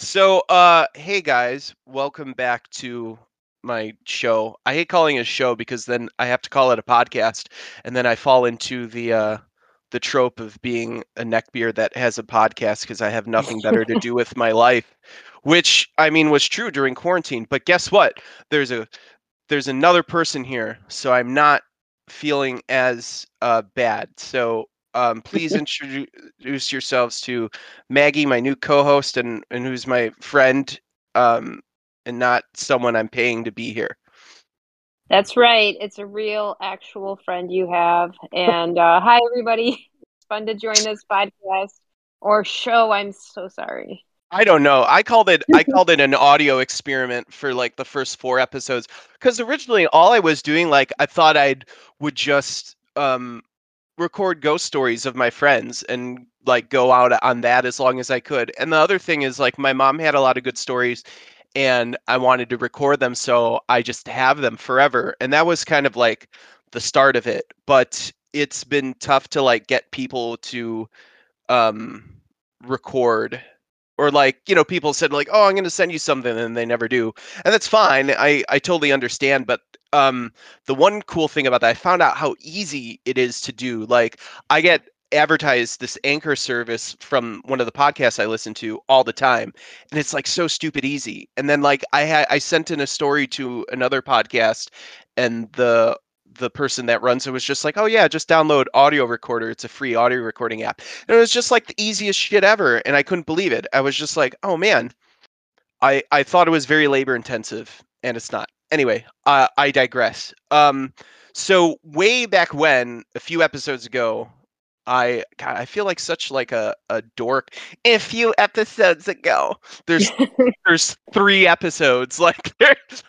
So, uh, hey guys, welcome back to my show. I hate calling it a show because then I have to call it a podcast, and then I fall into the uh, the trope of being a neckbeard that has a podcast because I have nothing better to do with my life, which I mean was true during quarantine. But guess what? There's a there's another person here, so I'm not feeling as uh, bad. So um, please introduce yourselves to Maggie, my new co-host, and and who's my friend, um, and not someone I'm paying to be here. That's right. It's a real, actual friend you have. And uh, hi, everybody. It's fun to join this podcast or show. I'm so sorry. I don't know. I called it I called it an audio experiment for like the first four episodes because originally all I was doing like I thought I'd would just um record ghost stories of my friends and like go out on that as long as I could. And the other thing is like my mom had a lot of good stories and I wanted to record them so I just have them forever. And that was kind of like the start of it. But it's been tough to like get people to um record or like you know people said like oh i'm going to send you something and they never do and that's fine i i totally understand but um the one cool thing about that i found out how easy it is to do like i get advertised this anchor service from one of the podcasts i listen to all the time and it's like so stupid easy and then like i had i sent in a story to another podcast and the the person that runs it was just like, oh yeah, just download Audio Recorder. It's a free audio recording app. And it was just like the easiest shit ever, and I couldn't believe it. I was just like, oh man, I I thought it was very labor intensive, and it's not. Anyway, uh, I digress. Um, so way back when, a few episodes ago, I God, I feel like such like a, a dork. A few episodes ago, there's there's three episodes. Like there's,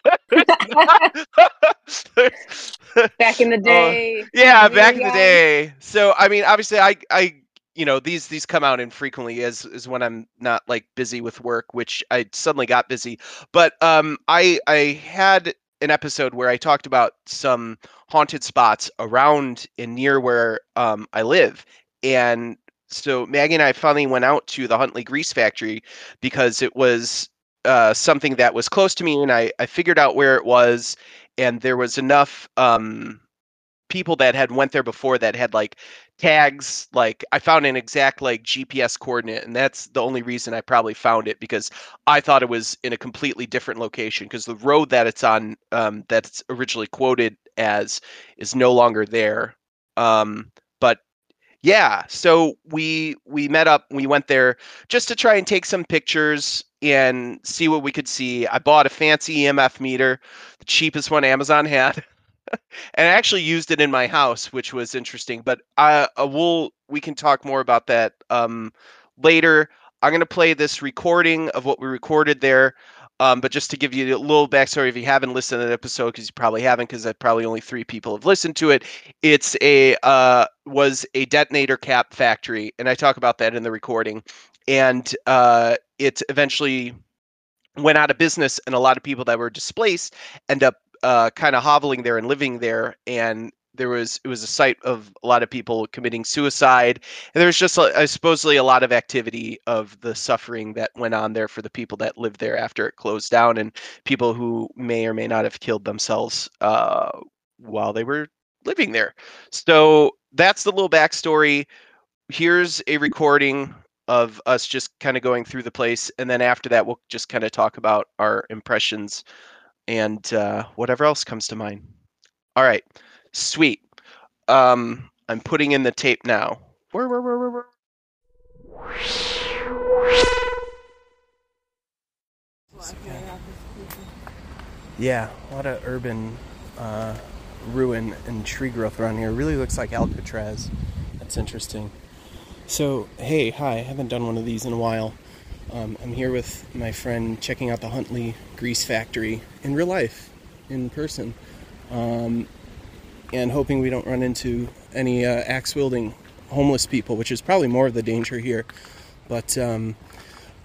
back in the day. Uh, yeah, back in the day. So I mean, obviously, I I you know these these come out infrequently as is when I'm not like busy with work, which I suddenly got busy. But um, I I had an episode where I talked about some haunted spots around and near where um, I live. And so Maggie and I finally went out to the Huntley Grease Factory because it was uh, something that was close to me, and I, I figured out where it was, and there was enough um, people that had went there before that had like tags like i found an exact like gps coordinate and that's the only reason i probably found it because i thought it was in a completely different location because the road that it's on um, that's originally quoted as is no longer there. Um, but yeah so we we met up we went there just to try and take some pictures and see what we could see. I bought a fancy emf meter the cheapest one amazon had and I actually used it in my house, which was interesting. But I, uh, we'll we can talk more about that um, later. I'm gonna play this recording of what we recorded there. Um, but just to give you a little backstory, if you haven't listened to that episode, because you probably haven't, because I probably only three people have listened to it. It's a uh, was a detonator cap factory, and I talk about that in the recording. And uh, it eventually went out of business, and a lot of people that were displaced end up uh, kind of hoveling there and living there, and there was it was a site of a lot of people committing suicide, and there was just uh, supposedly a lot of activity of the suffering that went on there for the people that lived there after it closed down, and people who may or may not have killed themselves uh, while they were living there. So that's the little backstory. Here's a recording of us just kind of going through the place, and then after that, we'll just kind of talk about our impressions and uh, whatever else comes to mind. All right, sweet. Um, I'm putting in the tape now. Yeah, what a lot of urban uh, ruin and tree growth around here. Really looks like Alcatraz. That's interesting. So, hey, hi, I haven't done one of these in a while. Um, I'm here with my friend checking out the Huntley Grease Factory in real life, in person, um, and hoping we don't run into any uh, axe wielding homeless people, which is probably more of the danger here. But um,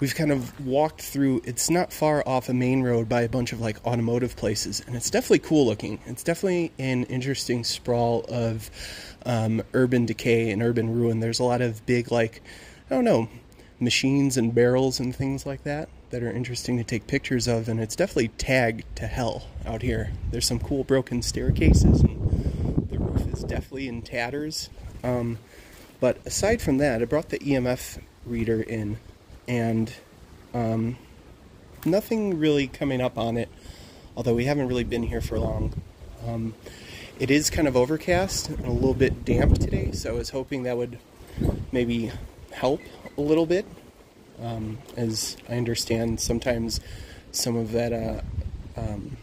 we've kind of walked through, it's not far off a main road by a bunch of like automotive places, and it's definitely cool looking. It's definitely an interesting sprawl of um, urban decay and urban ruin. There's a lot of big, like, I don't know, machines and barrels and things like that that are interesting to take pictures of, and it's definitely tagged to hell out here. There's some cool broken staircases, and the roof is definitely in tatters. Um, but aside from that, I brought the EMF reader in, and um, nothing really coming up on it, although we haven't really been here for long. Um, it is kind of overcast and a little bit damp today, so I was hoping that would maybe help a little bit. Um, as I understand, sometimes some of that, uh, um,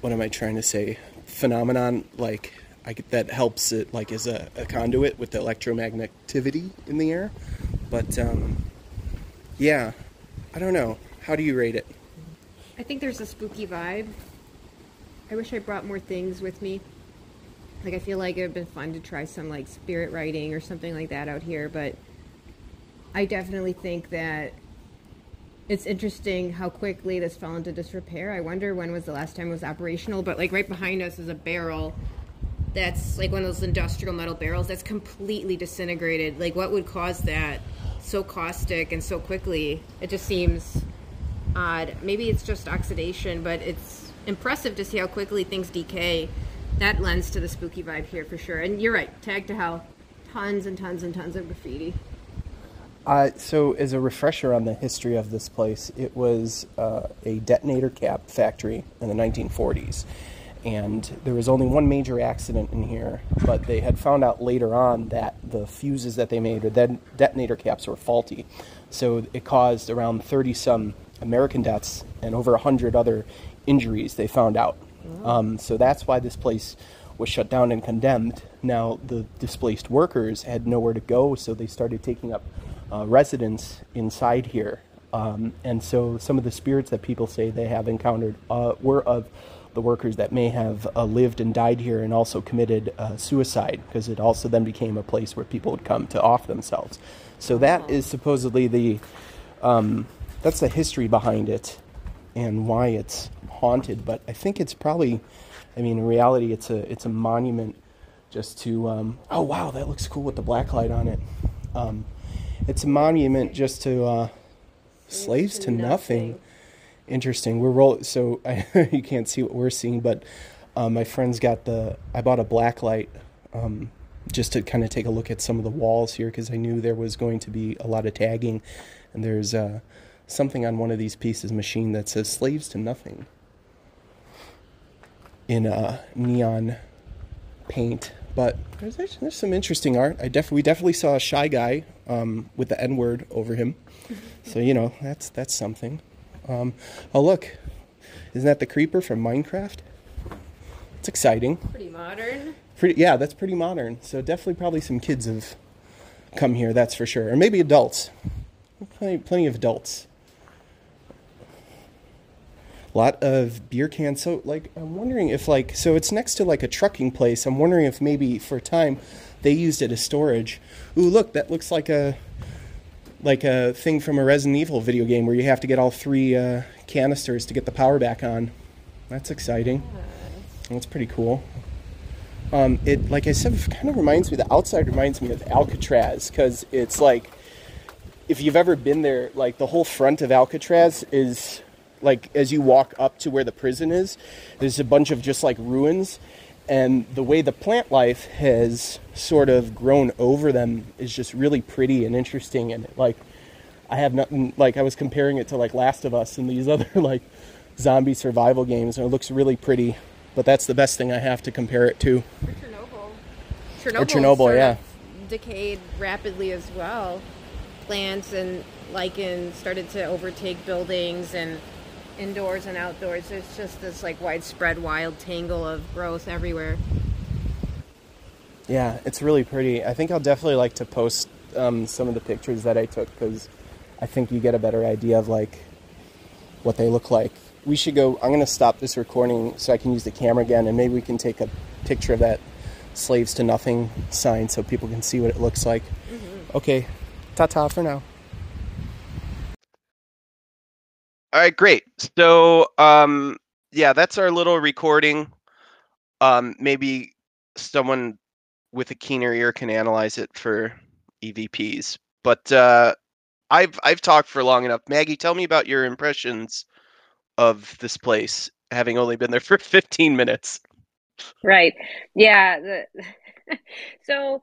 what am I trying to say, phenomenon, like that helps it, like as a, a, conduit with the electromagnetivity in the air. But um, yeah, I don't know. How do you rate it? I think there's a spooky vibe. I wish I brought more things with me. Like I feel like it would have been fun to try some like spirit writing or something like that out here, but I definitely think that it's interesting how quickly this fell into disrepair. I wonder when was the last time it was operational, but like right behind us is a barrel that's like one of those industrial metal barrels that's completely disintegrated. Like what would cause that so caustic and so quickly? It just seems odd. Maybe it's just oxidation, but it's impressive to see how quickly things decay. That lends to the spooky vibe here for sure. And you're right, tag to hell. Tons and tons and tons of graffiti. Uh, so, as a refresher on the history of this place, it was uh, a detonator cap factory in the 1940s. And there was only one major accident in here, but they had found out later on that the fuses that they made, or the detonator caps, were faulty. So, it caused around 30 some American deaths and over 100 other injuries, they found out. Oh. Um, so, that's why this place was shut down and condemned. Now, the displaced workers had nowhere to go, so they started taking up uh, residents inside here. Um, and so some of the spirits that people say they have encountered uh, were of the workers that may have uh, lived and died here and also committed uh, suicide because it also then became a place where people would come to off themselves. So that is supposedly the um, that's the history behind it and why it's haunted. But I think it's probably, I mean, in reality, it's a it's a monument just to. Um, oh wow, that looks cool with the black light on it. Um, it's a monument just to uh, slaves to nothing. nothing. Interesting. We're roll so I, you can't see what we're seeing, but uh, my friends got the. I bought a black light um, just to kind of take a look at some of the walls here because I knew there was going to be a lot of tagging, and there's uh, something on one of these pieces machine that says "slaves to nothing" in uh, neon paint but there's, there's some interesting art. I def- we definitely saw a shy guy um, with the N word over him. So you know that's that's something. Um, oh look, isn't that the creeper from Minecraft? It's exciting. Pretty modern. Pretty yeah, that's pretty modern. So definitely probably some kids have come here. That's for sure, or maybe adults. Plenty plenty of adults lot of beer cans. So, like, I'm wondering if, like, so it's next to like a trucking place. I'm wondering if maybe for a time they used it as storage. Ooh, look, that looks like a like a thing from a Resident Evil video game where you have to get all three uh, canisters to get the power back on. That's exciting. That's pretty cool. Um, it, like I said, kind of reminds me. The outside reminds me of Alcatraz because it's like, if you've ever been there, like the whole front of Alcatraz is like as you walk up to where the prison is, there's a bunch of just like ruins. And the way the plant life has sort of grown over them is just really pretty and interesting. And like, I have nothing, like, I was comparing it to like Last of Us and these other like zombie survival games, and it looks really pretty. But that's the best thing I have to compare it to. Chernobyl. Chernobyl, or Chernobyl, yeah. Decayed rapidly as well. Plants and lichen started to overtake buildings and indoors and outdoors. There's just this like widespread wild tangle of growth everywhere. Yeah, it's really pretty. I think I'll definitely like to post um, some of the pictures that I took because I think you get a better idea of like what they look like. We should go. I'm going to stop this recording so I can use the camera again, and maybe we can take a picture of that "slaves to nothing" sign so people can see what it looks like. Mm-hmm. Okay, ta ta for now. All right, great. So, um, yeah, that's our little recording. Um, maybe someone with a keener ear can analyze it for EVPs. But uh, I've I've talked for long enough. Maggie, tell me about your impressions of this place, having only been there for 15 minutes. Right. Yeah. The, so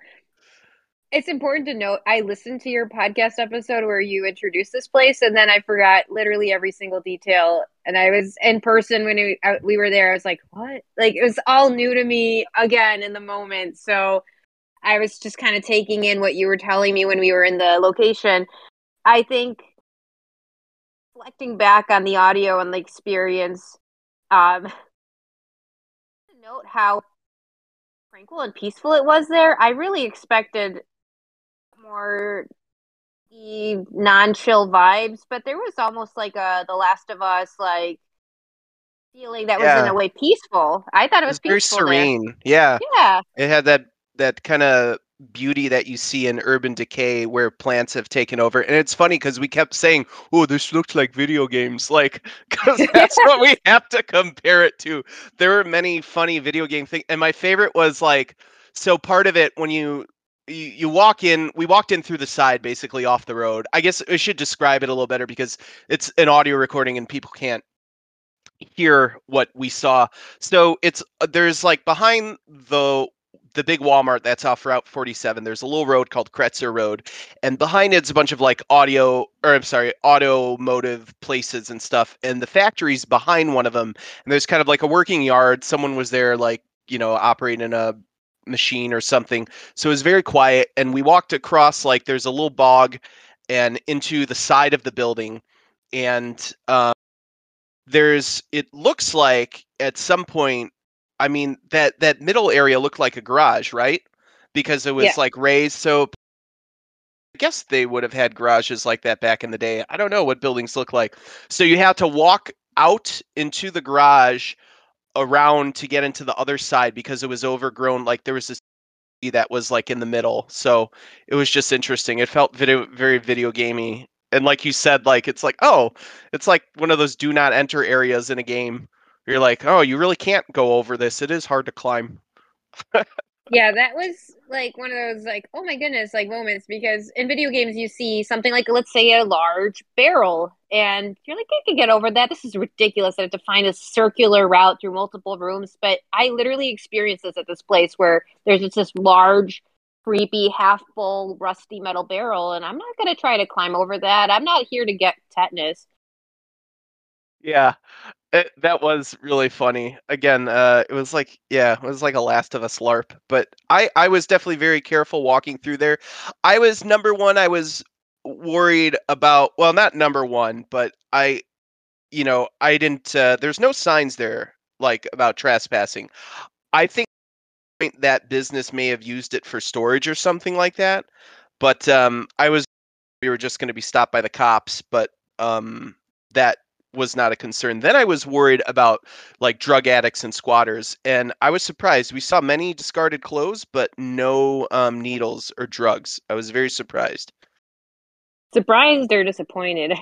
it's important to note I listened to your podcast episode where you introduced this place, and then I forgot literally every single detail. And I was in person when we, uh, we were there. I was like, "What?" Like it was all new to me again in the moment. So I was just kind of taking in what you were telling me when we were in the location. I think reflecting back on the audio and the experience, um, to note how tranquil and peaceful it was there. I really expected more non-chill vibes, but there was almost like a The Last of Us like feeling that yeah. was in a way peaceful. I thought it was, it was peaceful very serene. There. Yeah, yeah. It had that that kind of beauty that you see in urban decay where plants have taken over and it's funny because we kept saying oh this looks like video games like because that's what we have to compare it to there were many funny video game things and my favorite was like so part of it when you you, you walk in we walked in through the side basically off the road i guess i should describe it a little better because it's an audio recording and people can't hear what we saw so it's uh, there's like behind the the big Walmart that's off Route 47. There's a little road called Kretzer Road, and behind it's a bunch of like audio, or I'm sorry, automotive places and stuff. And the factory's behind one of them, and there's kind of like a working yard. Someone was there, like you know, operating a machine or something. So it was very quiet. And we walked across, like, there's a little bog and into the side of the building. And um, there's, it looks like at some point, I mean, that, that middle area looked like a garage, right? Because it was yeah. like raised. So I guess they would have had garages like that back in the day. I don't know what buildings look like. So you have to walk out into the garage around to get into the other side because it was overgrown. Like there was this that was like in the middle. So it was just interesting. It felt video very video gamey. And like you said, like it's like, oh, it's like one of those do not enter areas in a game. You're like, oh, you really can't go over this. It is hard to climb. yeah, that was like one of those like, oh my goodness, like moments because in video games you see something like let's say a large barrel and you're like, I can get over that. This is ridiculous. I have to find a circular route through multiple rooms. But I literally experienced this at this place where there's just this large, creepy, half full, rusty metal barrel, and I'm not gonna try to climb over that. I'm not here to get tetanus. Yeah. It, that was really funny. Again, uh, it was like, yeah, it was like a Last of Us LARP. But I, I was definitely very careful walking through there. I was number one. I was worried about. Well, not number one, but I, you know, I didn't. Uh, there's no signs there like about trespassing. I think that business may have used it for storage or something like that. But um, I was. We were just going to be stopped by the cops, but um, that was not a concern. Then I was worried about like drug addicts and squatters, and I was surprised. We saw many discarded clothes, but no um, needles or drugs. I was very surprised. Surprised or disappointed?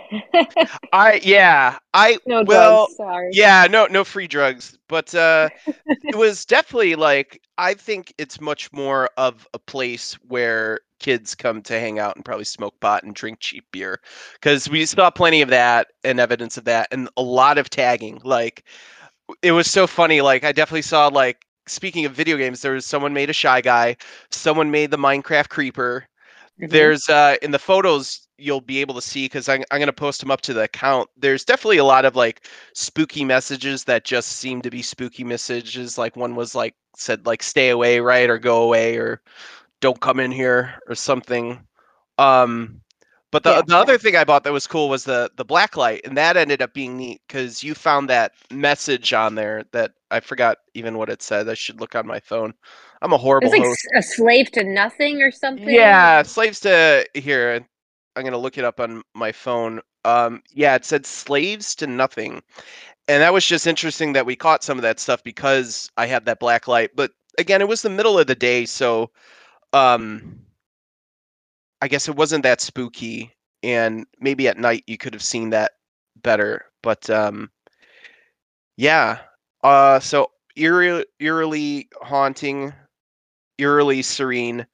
I yeah I no well drugs, sorry. yeah no no free drugs but uh it was definitely like I think it's much more of a place where kids come to hang out and probably smoke pot and drink cheap beer because we saw plenty of that and evidence of that and a lot of tagging like it was so funny like i definitely saw like speaking of video games there was someone made a shy guy someone made the minecraft creeper mm-hmm. there's uh in the photos you'll be able to see because I'm, I'm going to post them up to the account there's definitely a lot of like spooky messages that just seem to be spooky messages like one was like said like stay away right or go away or don't come in here or something. Um, but the yeah, the other thing I bought that was cool was the the black light, and that ended up being neat because you found that message on there that I forgot even what it said. I should look on my phone. I'm a horrible it's like host. A slave to nothing or something. Yeah, slaves to here. I'm gonna look it up on my phone. Um, yeah, it said slaves to nothing, and that was just interesting that we caught some of that stuff because I had that black light. But again, it was the middle of the day, so um I guess it wasn't that spooky and maybe at night you could have seen that better but um yeah uh so eerie, eerily haunting eerily serene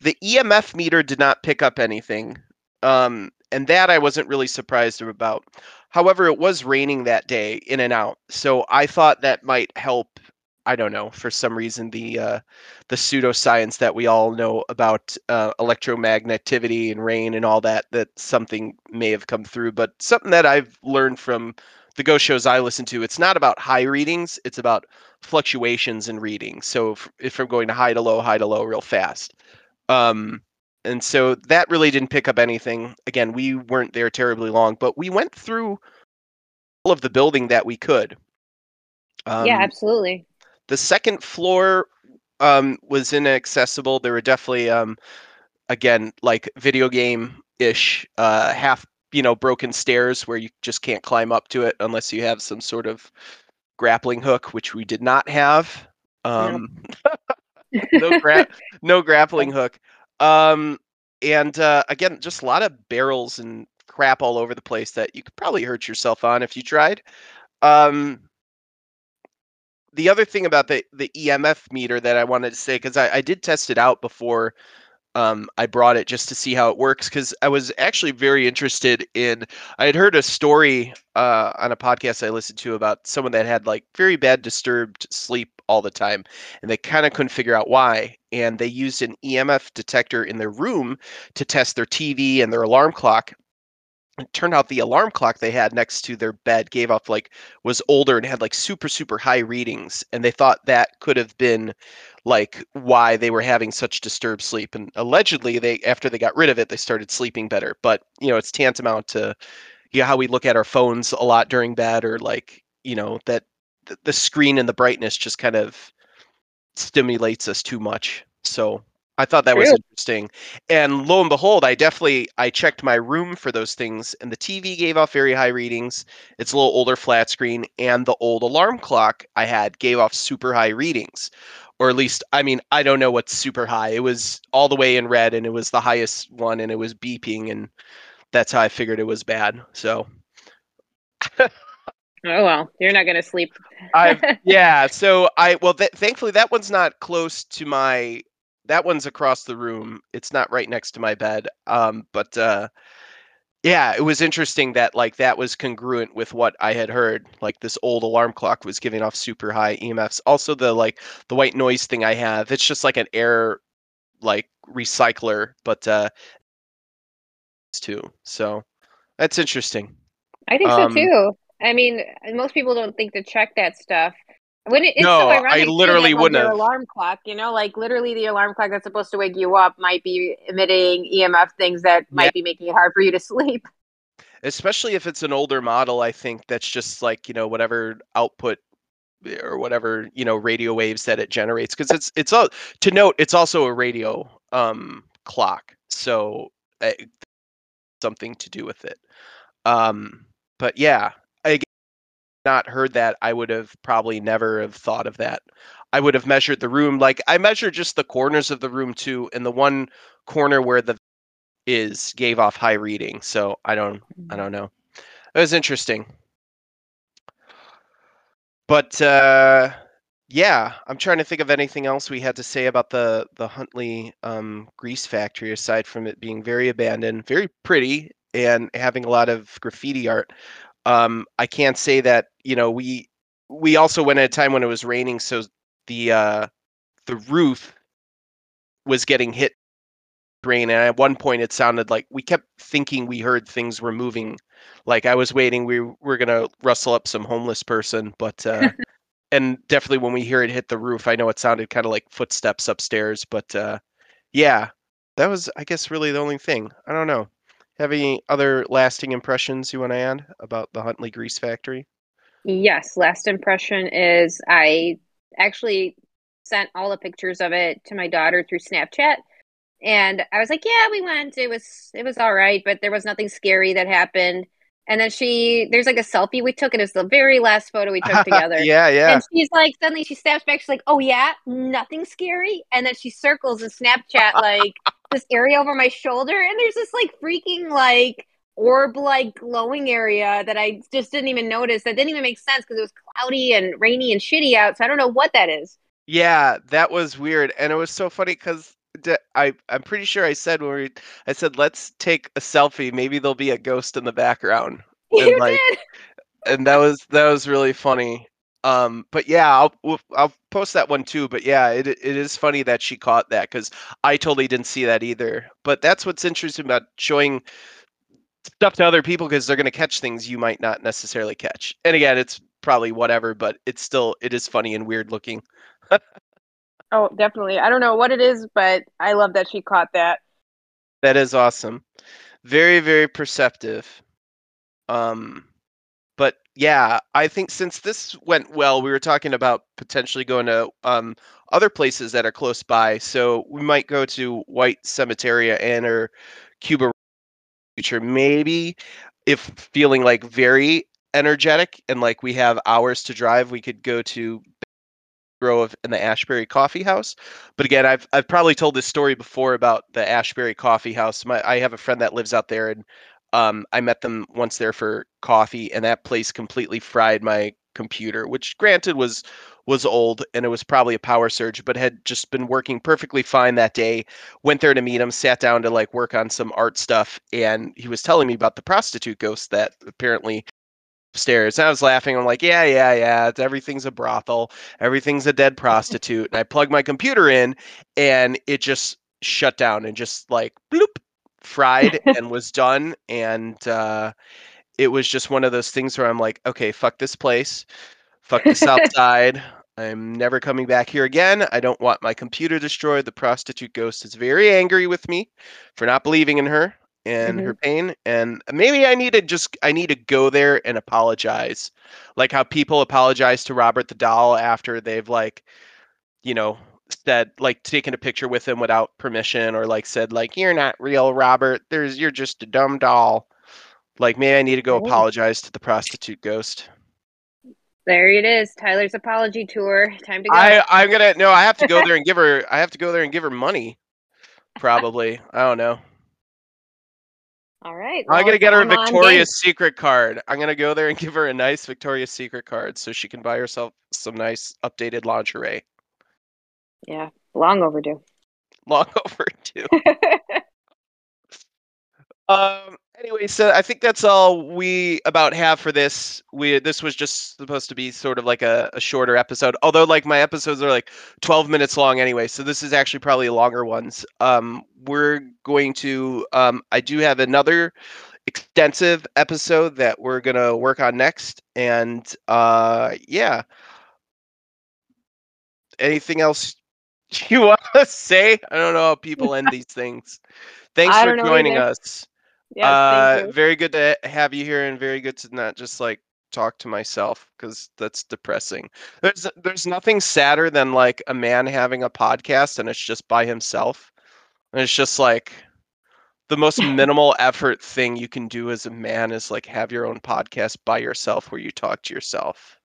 the emf meter did not pick up anything Um, and that I wasn't really surprised about. However, it was raining that day in and out, so I thought that might help. I don't know for some reason the uh, the pseudoscience that we all know about uh, electromagnetivity and rain and all that that something may have come through. But something that I've learned from the ghost shows I listen to, it's not about high readings; it's about fluctuations in readings. So if, if I'm going to high to low, high to low, real fast. Um, and so that really didn't pick up anything. Again, we weren't there terribly long, but we went through all of the building that we could. Um, yeah, absolutely. The second floor um, was inaccessible. There were definitely, um, again, like video game ish, uh, half you know broken stairs where you just can't climb up to it unless you have some sort of grappling hook, which we did not have. Um, no, gra- no grappling hook. Um, and uh, again, just a lot of barrels and crap all over the place that you could probably hurt yourself on if you tried. Um, the other thing about the the EMF meter that I wanted to say because I, I did test it out before um, I brought it just to see how it works because I was actually very interested in. I had heard a story uh, on a podcast I listened to about someone that had like very bad disturbed sleep all the time, and they kind of couldn't figure out why. And they used an EMF detector in their room to test their TV and their alarm clock. It turned out the alarm clock they had next to their bed gave off like was older and had like super super high readings, and they thought that could have been like why they were having such disturbed sleep and allegedly they after they got rid of it they started sleeping better but you know it's tantamount to you know, how we look at our phones a lot during bed or like you know that the screen and the brightness just kind of stimulates us too much so i thought that was interesting and lo and behold i definitely i checked my room for those things and the tv gave off very high readings it's a little older flat screen and the old alarm clock i had gave off super high readings or at least I mean I don't know what's super high. It was all the way in red and it was the highest one and it was beeping and that's how I figured it was bad. So Oh well, you're not gonna sleep. I yeah. So I well, th- thankfully that one's not close to my. That one's across the room. It's not right next to my bed. Um, but uh, yeah, it was interesting that like that was congruent with what I had heard. Like this old alarm clock was giving off super high EMFs. Also the like the white noise thing I have, it's just like an air like recycler, but uh too. So that's interesting. I think um, so too. I mean, most people don't think to check that stuff. When it, it's no, so I literally wouldn't have. Alarm clock, you know, like literally the alarm clock that's supposed to wake you up might be emitting EMF things that might yeah. be making it hard for you to sleep. Especially if it's an older model, I think that's just like you know whatever output eh, or whatever you know radio waves that it generates because it's it's all to note it's also a radio um clock, so uh, something to do with it. Um, but yeah, not heard that, I would have probably never have thought of that. I would have measured the room like I measured just the corners of the room too, and the one corner where the is gave off high reading. So I don't I mm. don't know. It was interesting. But uh yeah, I'm trying to think of anything else we had to say about the the Huntley um, grease factory aside from it being very abandoned, very pretty, and having a lot of graffiti art. Um, I can't say that you know we we also went at a time when it was raining, so the uh, the roof was getting hit rain, and at one point it sounded like we kept thinking we heard things were moving. Like I was waiting, we were gonna rustle up some homeless person, but uh, and definitely when we hear it hit the roof, I know it sounded kind of like footsteps upstairs, but uh, yeah, that was I guess really the only thing. I don't know. Have any other lasting impressions you want to add about the Huntley Grease Factory? Yes, last impression is I actually sent all the pictures of it to my daughter through Snapchat. And I was like, yeah, we went. It was it was all right, but there was nothing scary that happened. And then she, there's like a selfie we took, and it's the very last photo we took together. yeah, yeah. And she's like, suddenly she snaps back. She's like, "Oh yeah, nothing scary." And then she circles in Snapchat like this area over my shoulder, and there's this like freaking like orb like glowing area that I just didn't even notice. That didn't even make sense because it was cloudy and rainy and shitty out. So I don't know what that is. Yeah, that was weird, and it was so funny because I I'm pretty sure I said when we I said let's take a selfie. Maybe there'll be a ghost in the background. You like- did. and that was that was really funny. Um, but yeah, I'll I'll post that one too. But yeah, it it is funny that she caught that because I totally didn't see that either. But that's what's interesting about showing stuff to other people because they're going to catch things you might not necessarily catch. And again, it's probably whatever, but it's still it is funny and weird looking. Oh, definitely. I don't know what it is, but I love that she caught that. That is awesome. Very very perceptive. Um yeah, I think since this went well, we were talking about potentially going to um, other places that are close by. So we might go to White Cemetery and or Cuba future. Maybe if feeling like very energetic and like we have hours to drive, we could go to Grove and the Ashbury Coffee House. But again, I've I've probably told this story before about the Ashbury Coffee House. My I have a friend that lives out there and um, I met them once there for coffee, and that place completely fried my computer, which granted was was old and it was probably a power surge, but had just been working perfectly fine that day. Went there to meet him, sat down to like work on some art stuff, and he was telling me about the prostitute ghost that apparently upstairs. And I was laughing. I'm like, yeah, yeah, yeah. It's, everything's a brothel. Everything's a dead prostitute. And I plugged my computer in, and it just shut down and just like bloop fried and was done and uh it was just one of those things where I'm like, okay, fuck this place. Fuck this outside. I'm never coming back here again. I don't want my computer destroyed. The prostitute ghost is very angry with me for not believing in her and her pain. And maybe I need to just I need to go there and apologize. Like how people apologize to Robert the doll after they've like, you know, said like taken a picture with him without permission or like said like you're not real Robert. There's you're just a dumb doll. Like maybe I need to go Oh. apologize to the prostitute ghost. There it is. Tyler's apology tour. Time to go. I I'm gonna no. I have to go there and give her. I have to go there and give her money. Probably. I don't know. All right. I'm gonna get her a Victoria's Secret card. I'm gonna go there and give her a nice Victoria's Secret card so she can buy herself some nice updated lingerie. Yeah, long overdue. Long overdue. Um. Anyway, so I think that's all we about have for this. We this was just supposed to be sort of like a, a shorter episode. Although, like my episodes are like 12 minutes long anyway, so this is actually probably longer ones. Um, we're going to. Um, I do have another extensive episode that we're gonna work on next, and uh, yeah. Anything else you want to say? I don't know how people end these things. Thanks I for don't know joining either. us. Yes, uh, very good to have you here, and very good to not just like talk to myself because that's depressing. There's there's nothing sadder than like a man having a podcast and it's just by himself, and it's just like the most minimal effort thing you can do as a man is like have your own podcast by yourself where you talk to yourself.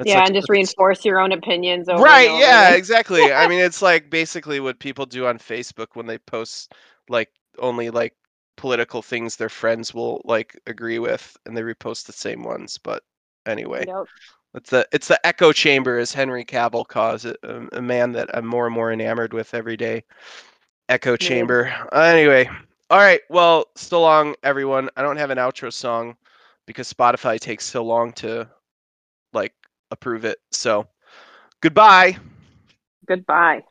That's yeah, and just reinforce your own opinions over right over yeah exactly. I mean it's like basically what people do on facebook when they post like only like political things their friends will like agree with and they repost the same ones but anyway. Yep. it's the it's the echo chamber as henry cavill calls it a, a man that i'm more and more enamored with every day. Echo chamber. Anyway all right well so long everyone. I don't have an outro song because spotify takes so long to like approve it so goodbye Goodbye.